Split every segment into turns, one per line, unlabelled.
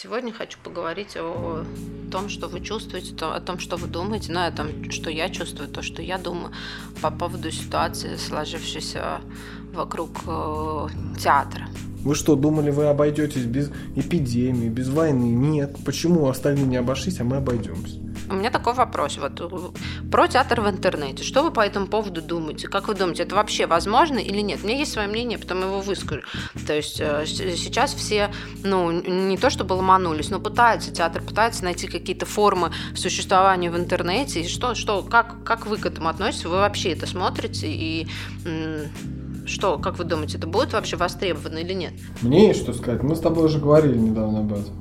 Сегодня хочу поговорить о том, что вы чувствуете, о том, что вы думаете, ну, о том, что я чувствую, то, что я думаю по поводу ситуации, сложившейся вокруг э, театра.
Вы что, думали, вы обойдетесь без эпидемии, без войны? Нет. Почему остальные не обошлись, а мы обойдемся?
У меня такой вопрос вот э, про театр в интернете. Что вы по этому поводу думаете? Как вы думаете, это вообще возможно или нет? У меня есть свое мнение, потом его выскажу. То есть э, сейчас все, ну, не то чтобы ломанулись, но пытаются, театр пытается найти какие-то формы существования в интернете. И что, что как, как вы к этому относитесь? Вы вообще это смотрите? И что, как вы думаете, это будет вообще востребовано или нет?
Мне есть что сказать. Мы с тобой уже говорили недавно об этом.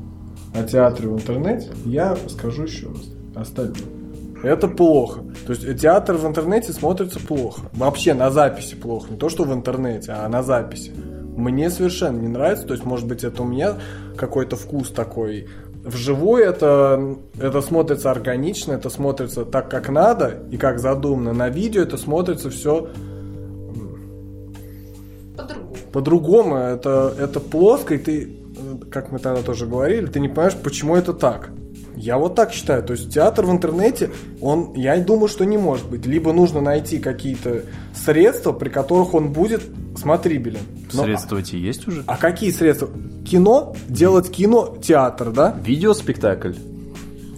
О театре в интернете. Я скажу еще раз остальное. Это плохо. То есть театр в интернете смотрится плохо. Вообще на записи плохо. Не то, что в интернете, а на записи. Мне совершенно не нравится. То есть, может быть, это у меня какой-то вкус такой. Вживую это, это смотрится органично, это смотрится так, как надо и как задумано. На видео это смотрится все
по-другому.
По-другому. Это, это плоско, и ты, как мы тогда тоже говорили, ты не понимаешь, почему это так. Я вот так считаю. То есть театр в интернете, он, я думаю, что не может быть. Либо нужно найти какие-то средства, при которых он будет смотрибелен.
Но, средства эти есть уже?
А какие средства? Кино? Делать кино, театр, да?
Видеоспектакль.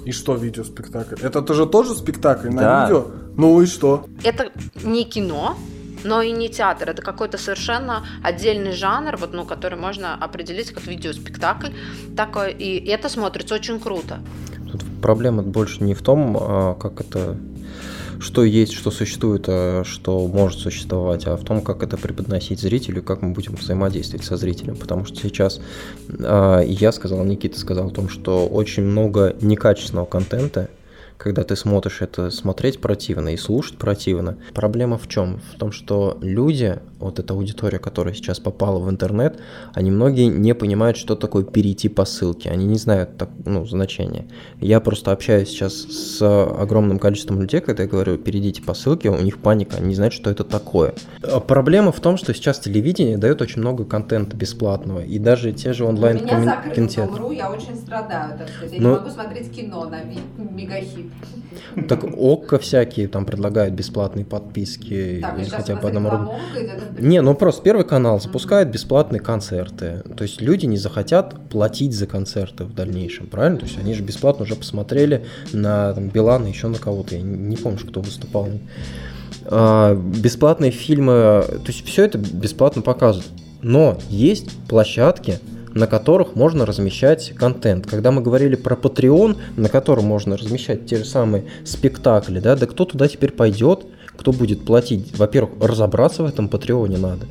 И что видеоспектакль? Это тоже тоже спектакль на да. видео? Ну и что?
Это не кино, но и не театр. Это какой-то совершенно отдельный жанр, вот, ну, который можно определить как видеоспектакль такой, и это смотрится очень круто.
Проблема больше не в том, а, как это что есть, что существует, а что может существовать, а в том, как это преподносить зрителю, как мы будем взаимодействовать со зрителем. Потому что сейчас а, я сказал, Никита сказал о том, что очень много некачественного контента, когда ты смотришь это, смотреть противно и слушать противно. Проблема в чем? В том, что люди, вот эта аудитория, которая сейчас попала в интернет, они многие не понимают, что такое перейти по ссылке. Они не знают так, ну, значения. Я просто общаюсь сейчас с огромным количеством людей, когда я говорю, перейдите по ссылке, у них паника, они не знают, что это такое. А проблема в том, что сейчас телевидение дает очень много контента бесплатного, и даже те же онлайн
кинотеатры. Я очень страдаю, так сказать. Я Но... не могу смотреть кино на мегахит.
Так ОККО всякие там предлагают бесплатные подписки так, или хотя бы одному рублю. Не, ну просто Первый канал запускает бесплатные концерты. То есть люди не захотят платить за концерты в дальнейшем, правильно? То есть они же бесплатно уже посмотрели на там, Билана, еще на кого-то. Я не, не помню, кто выступал. А, бесплатные фильмы, то есть все это бесплатно показывают. Но есть площадки, на которых можно размещать контент. Когда мы говорили про Patreon, на котором можно размещать те же самые спектакли, да, да кто туда теперь пойдет, кто будет платить? Во-первых, разобраться в этом Патреоне надо.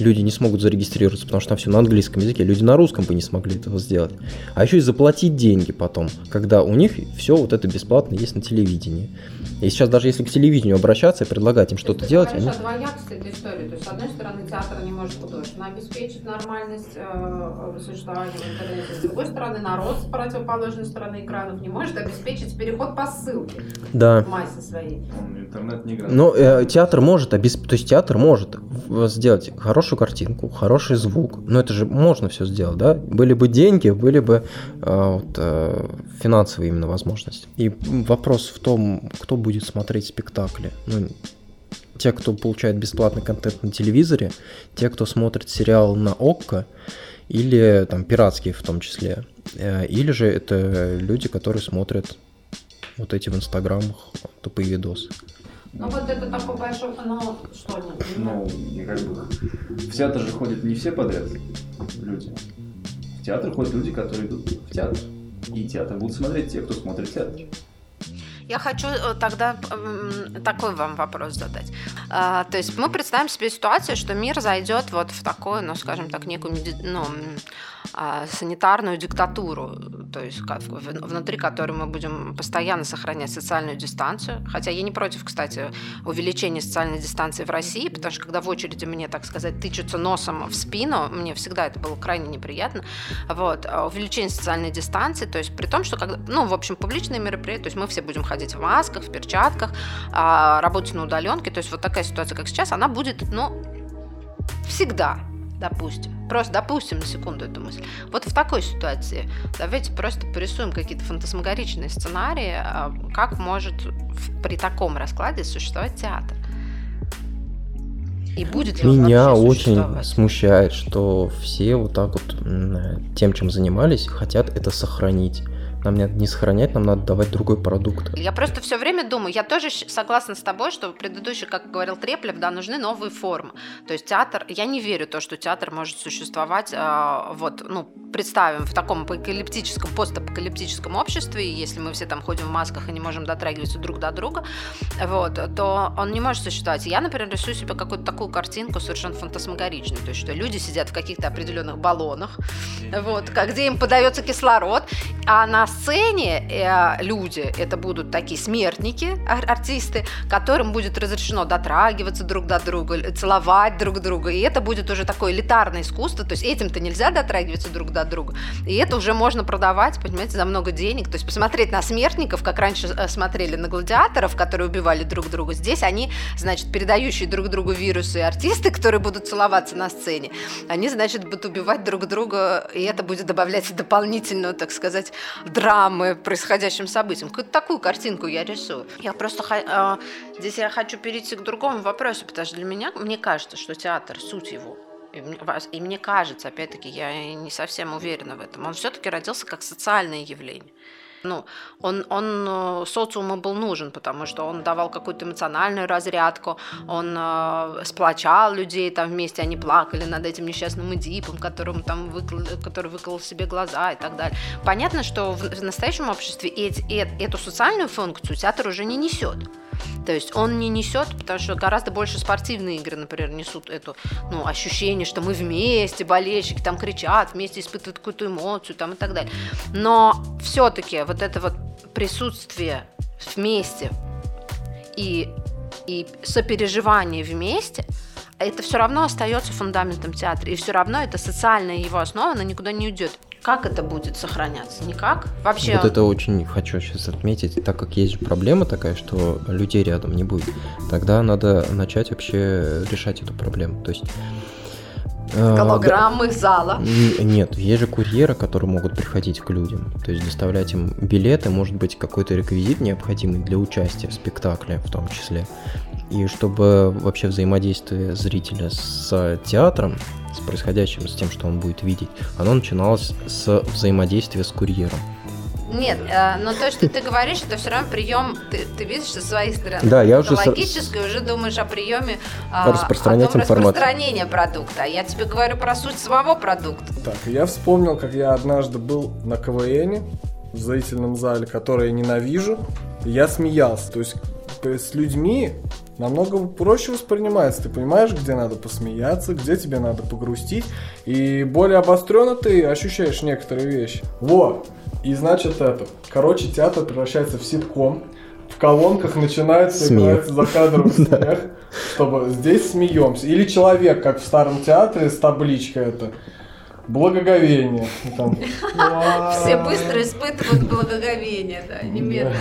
Люди не смогут зарегистрироваться, потому что там все на английском языке. Люди на русском бы не смогли этого сделать. А еще и заплатить деньги потом, когда у них все вот это бесплатно есть на телевидении. И сейчас даже если к телевидению обращаться и предлагать им что-то делать,
они... о двоякости этой истории. То есть, с одной стороны, театр не может художественно обеспечить нормальность э, существования в интернете. С другой стороны, народ с противоположной стороны экранов не может обеспечить переход по ссылке
да.
в массе своей.
Интернет не играет.
Но э, театр может обесп... то есть театр может сделать хорошую картинку, хороший звук. Но это же можно все сделать, да? Были бы деньги, были бы э, вот, э, финансовые именно возможности. И вопрос в том, кто будет будет смотреть спектакли. Ну, те, кто получает бесплатный контент на телевизоре, те, кто смотрит сериал на ОККО, или там пиратские в том числе. Э, или же это люди, которые смотрят вот эти в инстаграмах тупые видосы.
Ну вот это такой большой, ну что
Ну, как бы, в театр же ходят не все подряд люди. В театр ходят люди, которые идут в театр. И театр будут смотреть те, кто смотрит театр.
Я хочу э, тогда такой вам вопрос задать. А, то есть мы представим себе ситуацию, что мир зайдет вот в такую, ну, скажем так, некую ну, а, санитарную диктатуру, то есть внутри которой мы будем постоянно сохранять социальную дистанцию. Хотя я не против, кстати, увеличения социальной дистанции в России, потому что когда в очереди мне, так сказать, тычутся носом в спину, мне всегда это было крайне неприятно. Вот. А увеличение социальной дистанции, то есть при том, что, когда, ну, в общем, публичные мероприятия, то есть мы все будем ходить в масках, в перчатках, а, работать на удаленке, то есть вот такая ситуация, как сейчас, она будет, ну, всегда допустим, просто допустим на секунду эту мысль. Вот в такой ситуации давайте просто порисуем какие-то фантасмагоричные сценарии, а, как может при таком раскладе существовать театр.
И будет ли Меня очень смущает, что все вот так вот тем, чем занимались, хотят это сохранить. Нам надо не сохранять, нам надо давать другой продукт.
Я просто все время думаю, я тоже согласна с тобой, что предыдущий, как говорил Треплев, да, нужны новые формы. То есть театр, я не верю то, что театр может существовать, э, вот, ну, представим, в таком апокалиптическом, постапокалиптическом обществе, если мы все там ходим в масках и не можем дотрагиваться друг до друга, вот, то он не может существовать. Я, например, рисую себе какую-то такую картинку совершенно фантасмагоричную, то есть что люди сидят в каких-то определенных баллонах, вот, где им подается кислород, а на сцене э, люди, это будут такие смертники, ар- артисты, которым будет разрешено дотрагиваться друг до друга, целовать друг друга, и это будет уже такое элитарное искусство, то есть этим-то нельзя дотрагиваться друг до друга, и это уже можно продавать, понимаете, за много денег, то есть посмотреть на смертников, как раньше э, смотрели на гладиаторов, которые убивали друг друга, здесь они, значит, передающие друг другу вирусы артисты, которые будут целоваться на сцене, они, значит, будут убивать друг друга, и это будет добавлять дополнительную, так сказать, драмы происходящим событиям. Какую-то такую картинку я рисую. Я просто э, здесь я хочу перейти к другому вопросу, потому что для меня, мне кажется, что театр, суть его, и мне кажется, опять-таки, я не совсем уверена в этом, он все-таки родился как социальное явление. Ну, он, он э, социуму был нужен, потому что он давал какую-то эмоциональную разрядку, он э, сплочал людей там вместе, они плакали над этим несчастным Эдипом, которым там выкл... который выколол себе глаза и так далее. Понятно, что в, настоящем обществе эти, эту социальную функцию театр уже не несет. То есть он не несет, потому что гораздо больше спортивные игры, например, несут это ну, ощущение, что мы вместе, болельщики там кричат, вместе испытывают какую-то эмоцию там, и так далее. Но все-таки вот это вот присутствие вместе и, и сопереживание вместе, это все равно остается фундаментом театра, и все равно это социальная его основа, она никуда не уйдет. Как это будет сохраняться? Никак? Вообще...
Вот это очень хочу сейчас отметить, так как есть проблема такая, что людей рядом не будет, тогда надо начать вообще решать эту проблему. То есть
э, Голограммы да, зала.
Нет, есть же курьеры, которые могут приходить к людям, то есть доставлять им билеты, может быть, какой-то реквизит необходимый для участия в спектакле в том числе. И чтобы вообще взаимодействие зрителя с театром с происходящим, с тем, что он будет видеть, оно начиналось с взаимодействия с курьером.
Нет, э, но то, что ты говоришь, это все равно прием, ты, ты видишь со своей стороны.
Да, я уже...
Логически с... уже думаешь о приеме
а, распространять о том
распространения продукта. А я тебе говорю про суть самого продукта.
Так, я вспомнил, как я однажды был на КВН в зрительном зале, который я ненавижу, и я смеялся. То есть с людьми намного проще воспринимается. Ты понимаешь, где надо посмеяться, где тебе надо погрустить. И более обостренно ты ощущаешь некоторые вещи. Вот. И значит это. Короче, театр превращается в ситком. В колонках начинается смех. за кадром смех, чтобы здесь смеемся. Или человек, как в старом театре, с табличкой это благоговение.
Все быстро испытывают благоговение, да, немедленно.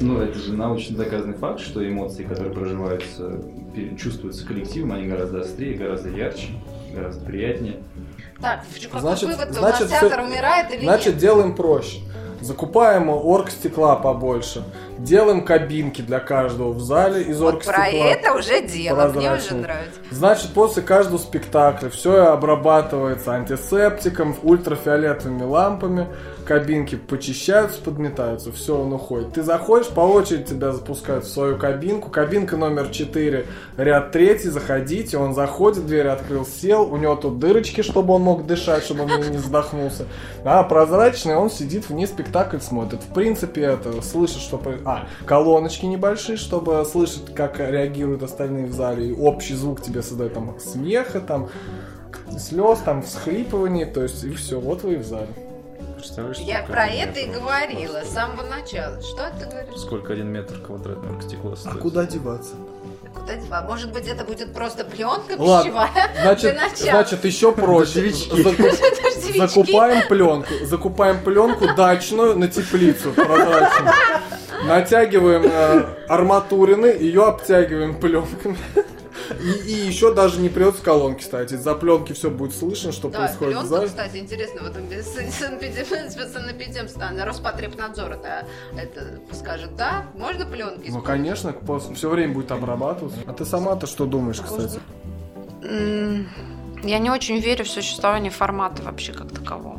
Ну, это же научно доказанный факт, что эмоции, которые проживаются, чувствуются коллективом, они гораздо острее, гораздо ярче, гораздо приятнее.
Так, значит, вывод, значит, у нас театр умирает или
Значит,
нет?
делаем проще. Закупаем орг стекла побольше. Делаем кабинки для каждого в зале из вот орг стекла.
Про это уже дело, мне уже нравится.
Значит, после каждого спектакля все обрабатывается антисептиком, ультрафиолетовыми лампами кабинки почищаются, подметаются, все, он уходит. Ты заходишь, по очереди тебя запускают в свою кабинку. Кабинка номер 4, ряд 3, заходите, он заходит, дверь открыл, сел, у него тут дырочки, чтобы он мог дышать, чтобы он не задохнулся. А прозрачный, он сидит вне спектакль смотрит. В принципе, это слышит, что... А, колоночки небольшие, чтобы слышать, как реагируют остальные в зале. И общий звук тебе создает там смеха, там слез, там всхлипываний, то есть и все, вот вы и в зале.
Представляешь, Я про это и говорила с самого начала. Что ты говоришь?
Сколько один метр квадратного стекла стоит?
А куда деваться?
Куда деваться? Может быть, это будет просто пленка Ладно, пищевая?
Значит, значит еще проще. Закупаем пленку. Закупаем пленку дачную на теплицу прозрачную. Натягиваем э, арматурины, ее обтягиваем пленками. И, и еще даже не придется колонки ставить. Из-за пленки все будет слышно, что
да,
происходит
пленка,
зале.
кстати, интересно, вот санэпидемстан, Роспотребнадзор это, это скажет, да, можно пленки?
Ну, конечно, все время будет обрабатываться. А ты сама-то что думаешь, кстати?
Я не очень верю в существование формата вообще как такового.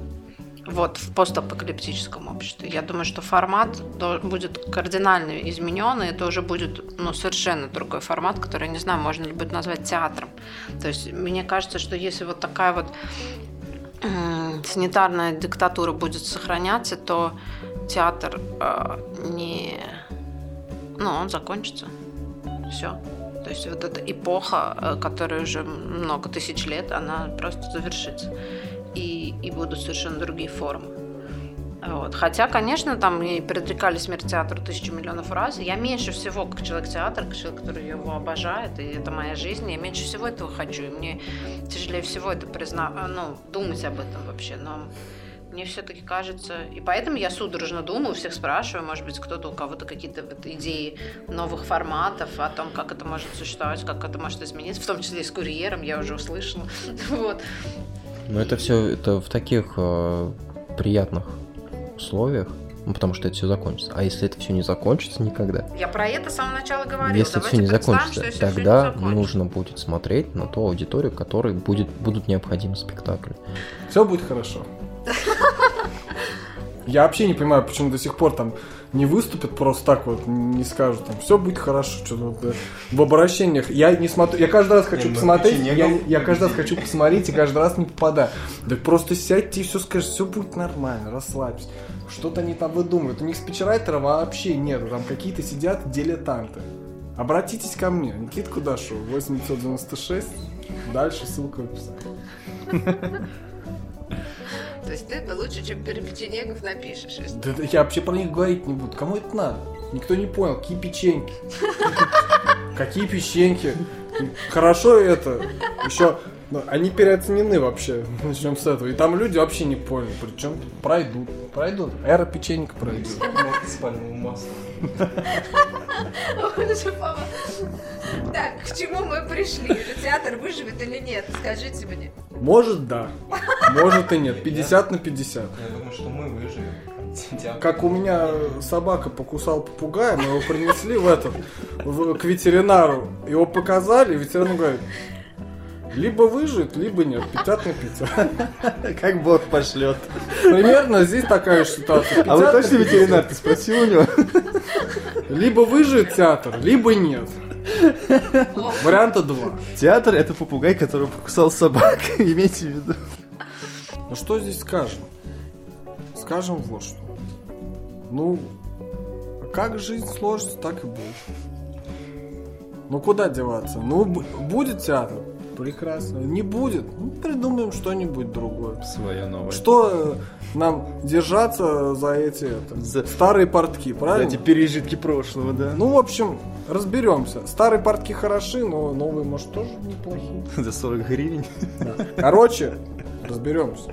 Вот, в постапокалиптическом обществе. Я думаю, что формат будет кардинально изменен, и это уже будет ну, совершенно другой формат, который, не знаю, можно ли будет назвать театром. То есть мне кажется, что если вот такая вот санитарная диктатура будет сохраняться, то театр э, не... Ну, он закончится. Все. То есть вот эта эпоха, э, которая уже много тысяч лет, она просто завершится. И, и будут совершенно другие формы. Вот. Хотя, конечно, там и предрекали смерть театру тысячу миллионов раз. Я меньше всего, как человек театр, как человек, который его обожает, и это моя жизнь, я меньше всего этого хочу. И мне тяжелее всего это признать, ну, думать об этом вообще. Но мне все-таки кажется, и поэтому я судорожно думаю, всех спрашиваю, может быть, кто-то у кого-то какие-то вот идеи новых форматов, о том, как это может существовать, как это может измениться, в том числе и с курьером, я уже услышала. вот.
Но это все это в таких э, приятных условиях, ну, потому что это все закончится. А если это все не закончится никогда?
Я про это с самого начала говорила.
Если это все не закончится, что тогда не нужно будет смотреть на ту аудиторию, которой будет, будут необходимы спектакли.
Все будет хорошо. Я вообще не понимаю, почему до сих пор там не выступят просто так вот, не скажут там, все будет хорошо, что вот, э, в обращениях. Я не смотрю, я каждый раз хочу не, посмотреть, я, я каждый раз хочу посмотреть и каждый раз не попадаю. Так просто сядьте и все скажешь, все будет нормально, расслабься. Что-то они там выдумывают. У них спичрайтера вообще нет, там какие-то сидят дилетанты. Обратитесь ко мне, Никит Кудашов, 8996, дальше ссылка в описании.
То есть ты это лучше, чем Перепеченегов напишешь.
Да, да я вообще про них говорить не буду. Кому это надо? Никто не понял. Какие печеньки? Какие печеньки? Хорошо это. Еще ну, они переоценены вообще. Начнем с этого. И там люди вообще не поняли. Причем пройдут. Пройдут. Эра печенька пройдет.
С пальмовым маслом.
Так, к чему мы пришли? Театр выживет или нет? Скажите мне.
Может, да. Может и нет. 50 на 50.
Я думаю, что мы выживем.
Как у меня собака покусал попугая, мы его принесли в этот, в, к ветеринару. Его показали, ветеринар говорит, либо выживет, либо нет. 50 на 50.
Как Бог пошлет.
Примерно здесь такая ситуация.
А вы точно ветеринар? Ты спросил у него?
Либо выживет театр, либо нет. Варианта два.
Театр это попугай, который покусал собак. Имейте в виду.
Ну что здесь скажем? Скажем вот что. Ну, как жизнь сложится, так и будет. Ну куда деваться? Ну, будет театр, Прекрасно. Не будет. Ну, придумаем что-нибудь другое.
Свое новое.
Что э, нам держаться за эти это, за... старые портки, правильно?
За эти пережитки прошлого, да.
Ну, в общем, разберемся. Старые портки хороши, но новые, может, тоже неплохие.
За 40 гривен.
Да. Короче, разберемся.